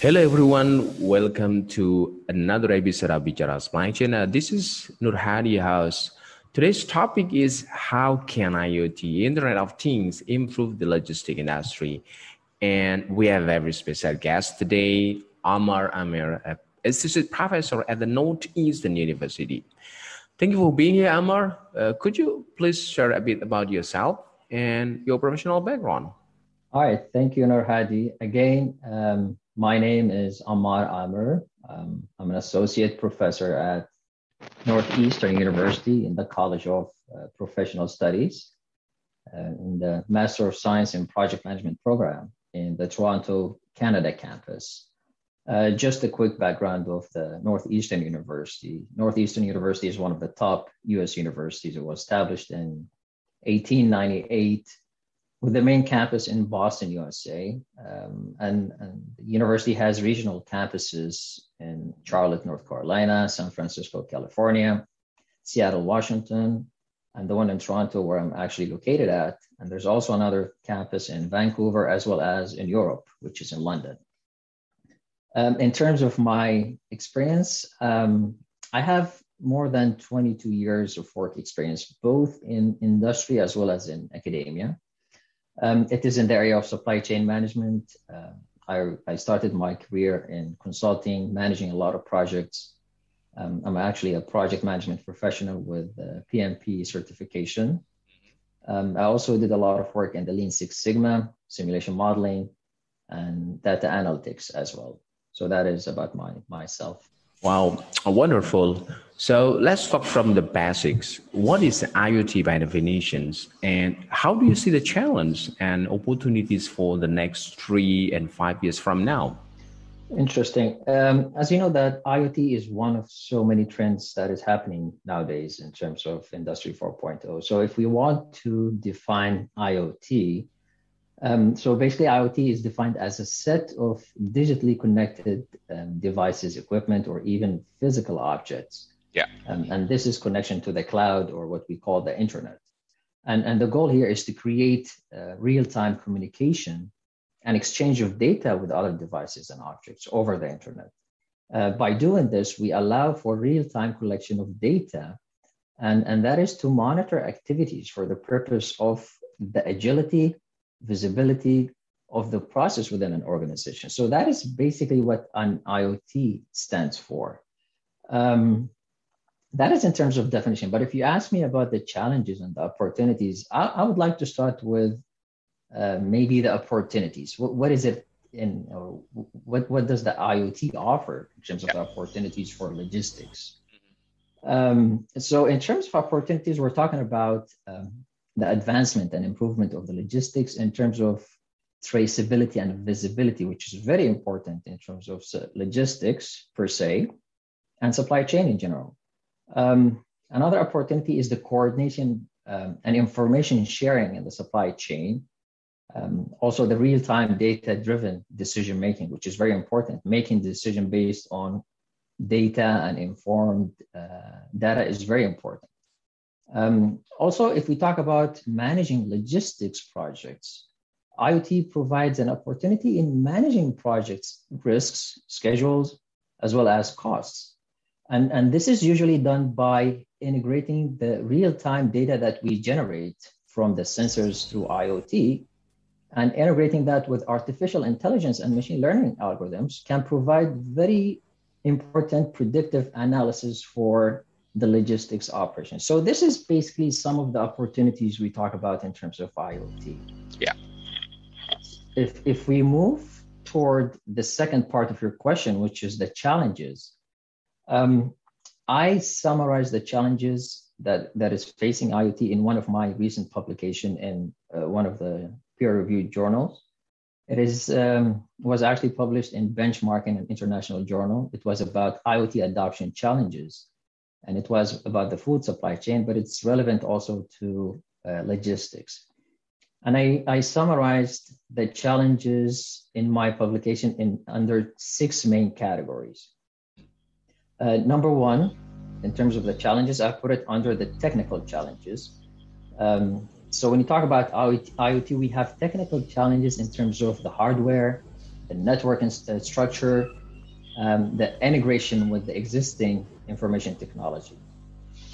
Hello everyone, welcome to another episode of Bichara Supply Chain. Uh, this is Nurhadi House Today's topic is how can IoT, Internet of Things, improve the logistic industry? And we have a very special guest today, Amar Amir, assistant professor at the Northeastern University. Thank you for being here, Amar. Uh, could you please share a bit about yourself and your professional background? All right, thank you, Nurhadi. Again, um, my name is Amar Amir. Um, I'm an associate professor at Northeastern University in the College of uh, Professional Studies uh, in the Master of Science in Project Management program in the Toronto, Canada campus. Uh, just a quick background of the Northeastern University. Northeastern University is one of the top US universities. It was established in 1898 with the main campus in Boston, USA. Um, and, and, the university has regional campuses in Charlotte, North Carolina, San Francisco, California, Seattle, Washington, and the one in Toronto, where I'm actually located at. And there's also another campus in Vancouver, as well as in Europe, which is in London. Um, in terms of my experience, um, I have more than 22 years of work experience, both in industry as well as in academia. Um, it is in the area of supply chain management. Uh, I, I, started my career in consulting, managing a lot of projects. Um, I'm actually a project management professional with PMP certification. Um, I also did a lot of work in the Lean Six Sigma, simulation modeling, and data analytics as well. So that is about my myself. Wow, wonderful. So let's talk from the basics. What is IoT by the definitions, and how do you see the challenge and opportunities for the next three and five years from now? Interesting. Um, as you know, that IoT is one of so many trends that is happening nowadays in terms of Industry 4.0. So if we want to define IoT, um, so basically, IoT is defined as a set of digitally connected um, devices, equipment, or even physical objects. Yeah. Um, and this is connection to the cloud or what we call the internet. And, and the goal here is to create uh, real-time communication and exchange of data with other devices and objects over the internet. Uh, by doing this, we allow for real-time collection of data, and, and that is to monitor activities for the purpose of the agility visibility of the process within an organization. So that is basically what an IoT stands for. Um, that is in terms of definition. But if you ask me about the challenges and the opportunities, I, I would like to start with uh, maybe the opportunities. What, what is it in, or what, what does the IoT offer in terms of the opportunities for logistics? Um, so in terms of opportunities, we're talking about um, the advancement and improvement of the logistics in terms of traceability and visibility, which is very important in terms of logistics per se and supply chain in general. Um, another opportunity is the coordination um, and information sharing in the supply chain. Um, also, the real time data driven decision making, which is very important. Making decision based on data and informed uh, data is very important. Um, also, if we talk about managing logistics projects, IoT provides an opportunity in managing projects risks, schedules, as well as costs. And, and this is usually done by integrating the real-time data that we generate from the sensors through IoT and integrating that with artificial intelligence and machine learning algorithms can provide very important predictive analysis for the logistics operation. So this is basically some of the opportunities we talk about in terms of IoT. Yeah. If if we move toward the second part of your question, which is the challenges, um, I summarize the challenges that that is facing IoT in one of my recent publication in uh, one of the peer-reviewed journals. It is um, was actually published in Benchmarking, an international journal. It was about IoT adoption challenges, and it was about the food supply chain, but it's relevant also to uh, logistics. And I, I summarized the challenges in my publication in under six main categories. Uh, number one, in terms of the challenges, I put it under the technical challenges. Um, so when you talk about IoT, we have technical challenges in terms of the hardware, the network and uh, structure, um, the integration with the existing information technology.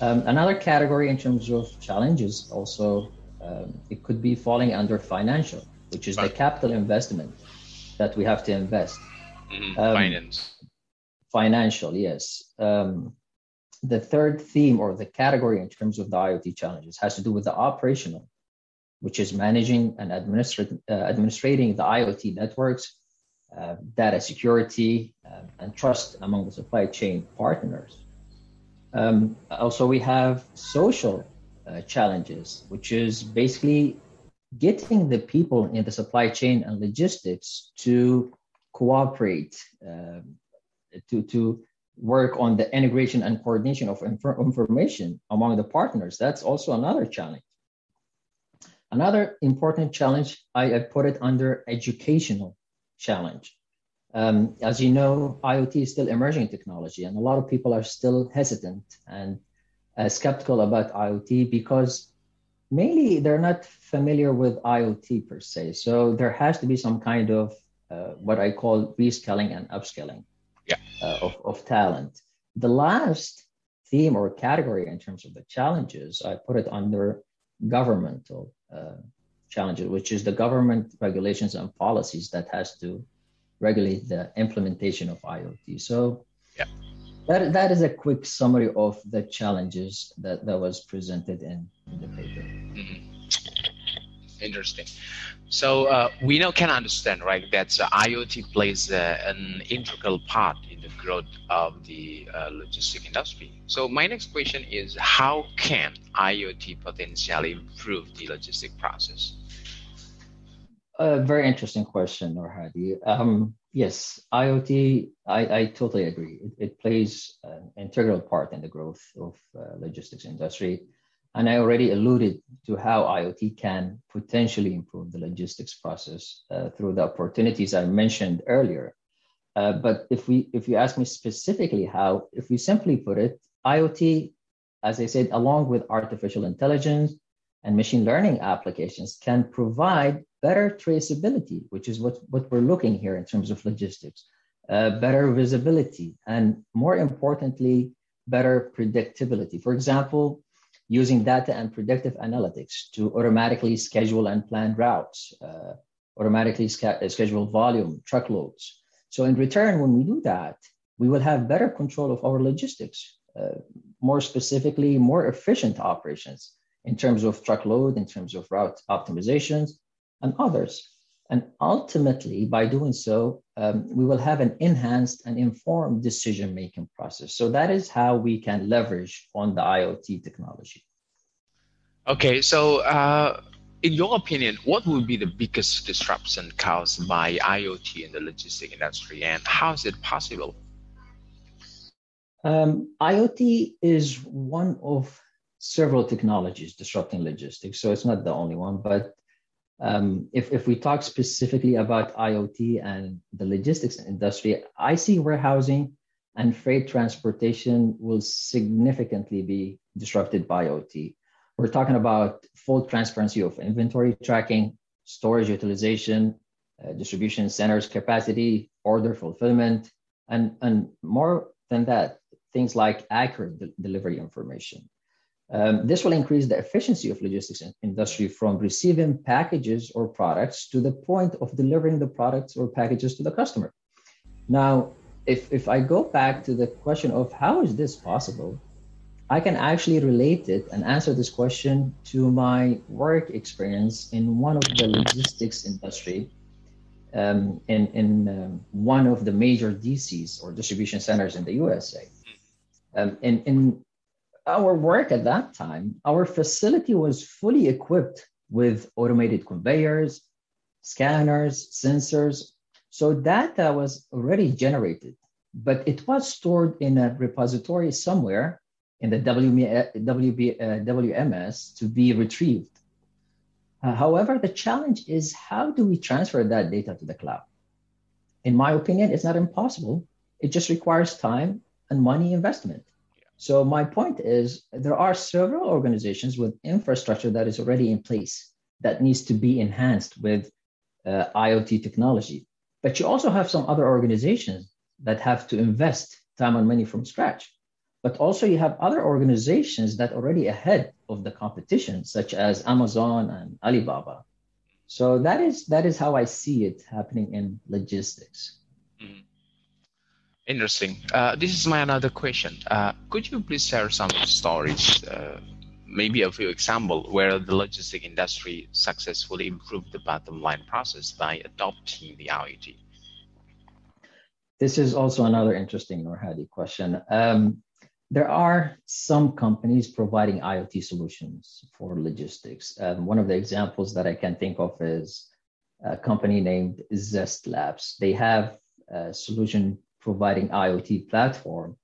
Um, another category in terms of challenges also um, it could be falling under financial, which is the capital investment that we have to invest. Mm-hmm. Um, Finance. Financial, yes. Um, the third theme or the category in terms of the IoT challenges has to do with the operational, which is managing and administrating, uh, administrating the IoT networks, uh, data security, uh, and trust among the supply chain partners. Um, also, we have social uh, challenges, which is basically getting the people in the supply chain and logistics to cooperate, uh, to, to work on the integration and coordination of inf- information among the partners. That's also another challenge. Another important challenge, I, I put it under educational challenge. Um, as you know, IoT is still emerging technology, and a lot of people are still hesitant and uh, skeptical about IoT because mainly they're not familiar with IoT per se. So there has to be some kind of uh, what I call reskilling and upskilling yeah. uh, of, of talent. The last theme or category in terms of the challenges, I put it under governmental uh, challenges, which is the government regulations and policies that has to regulate the implementation of IoT. So yeah that, that is a quick summary of the challenges that, that was presented in, in the paper. Mm-hmm. Interesting. So uh, we now can understand, right, that uh, IoT plays uh, an integral part in the growth of the uh, logistic industry. So my next question is, how can IoT potentially improve the logistic process? A very interesting question, Norhadi. Um, yes, IoT, I, I totally agree. It, it, plays an integral part in the growth of uh, logistics industry. And I already alluded to how IoT can potentially improve the logistics process uh, through the opportunities I mentioned earlier. Uh, but if we if you ask me specifically how, if we simply put it, IoT, as I said, along with artificial intelligence and machine learning applications, can provide better traceability, which is what, what we're looking here in terms of logistics, uh, better visibility, and more importantly, better predictability. For example, using data and predictive analytics to automatically schedule and plan routes, uh, automatically schedule volume, truckloads. So in return, when we do that, we will have better control of our logistics, uh, more specifically, more efficient operations in terms of truckload, in terms of route optimizations, and others. And ultimately, by doing so, um, we will have an enhanced and informed decision making process. So that is how we can leverage on the IoT technology. Okay, so uh, in your opinion, what would be the biggest disruption caused by IoT in the logistic industry, and how is it possible? Um, IoT is one of several technologies disrupting logistics, so it's not the only one, but um, if, if we talk specifically about IoT and the logistics industry, I see warehousing and freight transportation will significantly be disrupted by IoT. We're talking about full transparency of inventory tracking, storage utilization, uh, distribution centers capacity, order fulfillment, and, and more than that, things like accurate de- delivery information. Um, this will increase the efficiency of logistics industry from receiving packages or products to the point of delivering the products or packages to the customer. Now, if, if I go back to the question of how is this possible, I can actually relate it and answer this question to my work experience in one of the logistics industry um, in, in um, one of the major DCs or distribution centers in the USA. Um, in, in our work at that time, our facility was fully equipped with automated conveyors, scanners, sensors. So data was already generated, but it was stored in a repository somewhere in the WB, uh, WMS to be retrieved. Uh, however, the challenge is how do we transfer that data to the cloud? In my opinion, it's not impossible. It just requires time and money investment. So my point is there are several organizations with infrastructure that is already in place that needs to be enhanced with uh, IoT technology. But you also have some other organizations that have to invest time and money from scratch. But also you have other organizations that are already ahead of the competition, such as Amazon and Alibaba. So that is that is how I see it happening in logistics. Mm-hmm. Interesting. Uh, this is my another question. Uh, could you please share some stories, uh, maybe a few example where the logistic industry successfully improved the bottom line process by adopting the IoT? This is also another interesting Norhadi question. Um, there are some companies providing IoT solutions for logistics. Um, one of the examples that I can think of is a company named Zest Labs. They have a solution providing IoT platform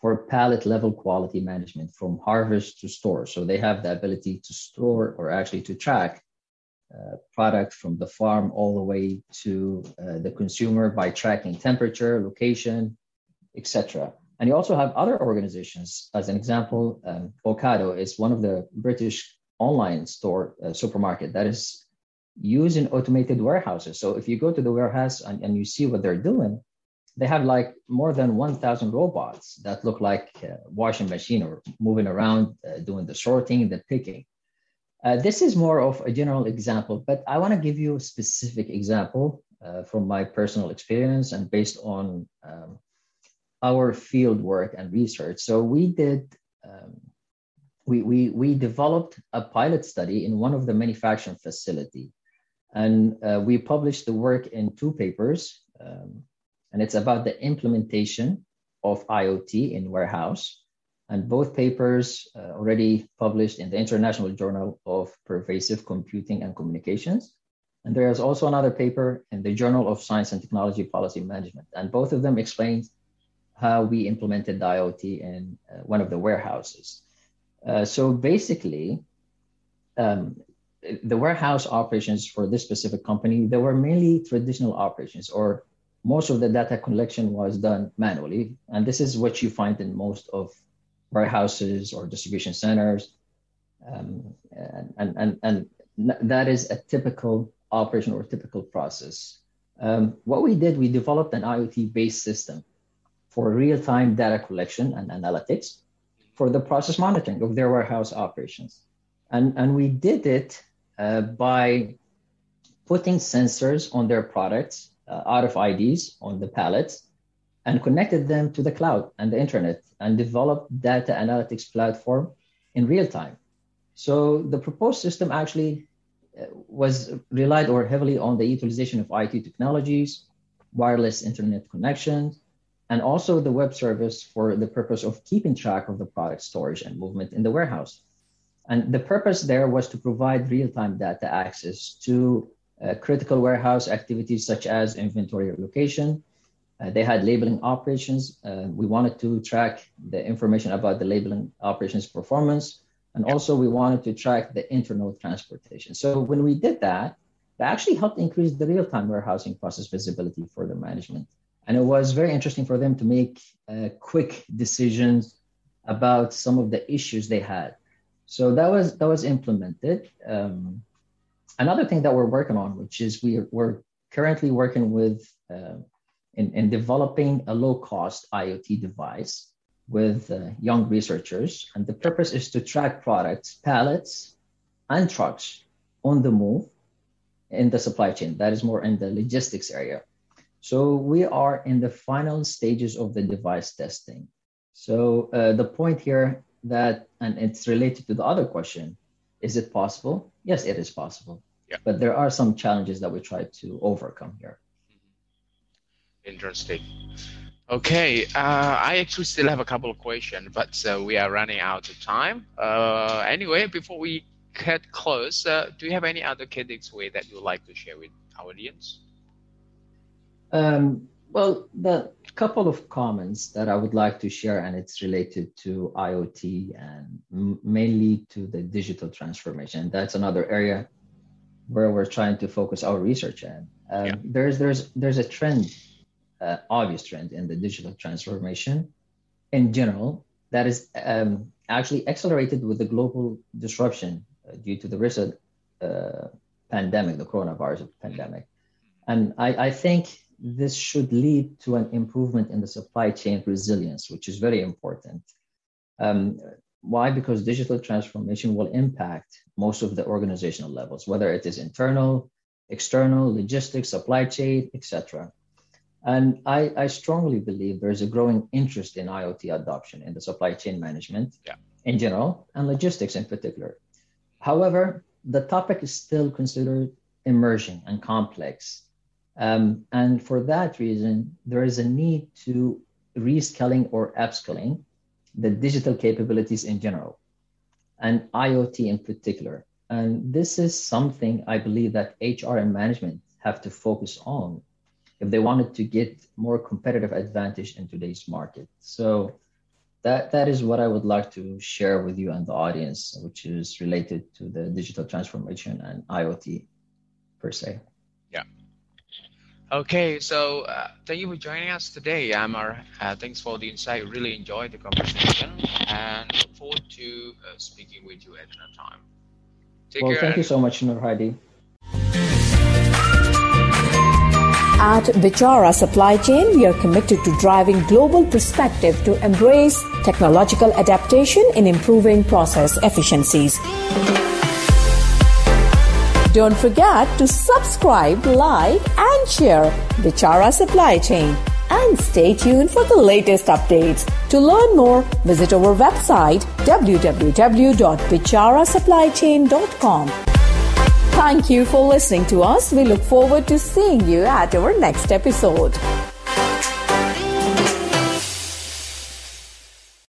for pallet level quality management from harvest to store. So they have the ability to store or actually to track uh, product from the farm all the way to uh, the consumer by tracking temperature, location, etc. And you also have other organizations. As an example, um, Ocado is one of the British online store uh, supermarket that is using automated warehouses. So if you go to the warehouse and, and you see what they're doing, they have like more than 1,000 robots that look like a washing machine or moving around, uh, doing the sorting, the picking. Uh, this is more of a general example, but I want to give you a specific example uh, from my personal experience and based on um, our field work and research. So we did, um, we, we, we developed a pilot study in one of the manufacturing facility. And uh, we published the work in two papers. Um, and it's about the implementation of IoT in warehouse. And both papers uh, already published in the International Journal of Pervasive Computing and Communications. And there is also another paper in the Journal of Science and Technology Policy Management. And both of them explain how we implemented IoT in uh, one of the warehouses. Uh, so basically, um, the warehouse operations for this specific company, they were mainly traditional operations, or most of the data collection was done manually. And this is what you find in most of warehouses or distribution centers. Um, and, and, and, and that is a typical operation or typical process. Um, what we did, we developed an IoT based system for real-time data collection and analytics for the process monitoring of their warehouse operations. And, and we did it uh, by putting sensors on their products, RFIDs on the pallets, and connected them to the cloud and the internet and developed data analytics platform in real time. So the proposed system actually uh, was relied or heavily on the utilization of IT technologies, wireless internet connections, and also the web service for the purpose of keeping track of the product storage and movement in the warehouse. And the purpose there was to provide real-time data access to uh, critical warehouse activities such as inventory allocation. Uh, they had labeling operations. Uh, we wanted to track the information about the labeling operations performance. And also we wanted to track the internal transportation. So when we did that, that actually helped increase the real-time warehousing process visibility for the management. And it was very interesting for them to make uh, quick decisions about some of the issues they had. So that was that was implemented. Um, another thing that we're working on, which is we are, we're currently working with uh, in, in developing a low cost IoT device with uh, young researchers, and the purpose is to track products, pallets, and trucks on the move in the supply chain. That is more in the logistics area. So we are in the final stages of the device testing. So uh, the point here that, and it's related to the other question, is it possible? Yes, it is possible. Yeah. But there are some challenges that we try to overcome here. Mm-hmm. Interesting. Okay, uh, I actually still have a couple of questions, but uh, we are running out of time. Uh, anyway, before we cut close, uh, do you have any other key way that you would like to share with our audience? Um, well, the couple of comments that I would like to share, and it's related to IoT and mainly to the digital transformation. That's another area where we're trying to focus our research in. Um, yeah. There's there's there's a trend, uh, obvious trend in the digital transformation in general that is um, actually accelerated with the global disruption uh, due to the recent uh, pandemic, the coronavirus pandemic. And I, I think this should lead to an improvement in the supply chain resilience, which is very important. Um, why? Because digital transformation will impact most of the organizational levels, whether it is internal, external, logistics, supply chain, etc. And I, I, strongly believe there's a growing interest in IoT adoption in the supply chain management yeah. in general and logistics in particular. However, the topic is still considered emerging and complex. Um, and for that reason, there is a need to reskilling or upskilling the digital capabilities in general and IoT in particular. And this is something I believe that HR and management have to focus on if they wanted to get more competitive advantage in today's market. So that that is what I would like to share with you and the audience, which is related to the digital transformation and IoT per se. Yeah. Okay, so uh, thank you for joining us today, Amar. Uh, thanks for the insight. Really enjoyed the conversation and look forward to uh, speaking with you at another time. Take well, thank you so much, Nur Hadi. At Bichara Supply Chain, we are committed to driving global perspective to embrace technological adaptation in improving process efficiencies. Don't forget to subscribe, like, and share Bichara Supply Chain. And stay tuned for the latest updates. To learn more, visit our website www.bicharasupplychain.com. Thank you for listening to us. We look forward to seeing you at our next episode.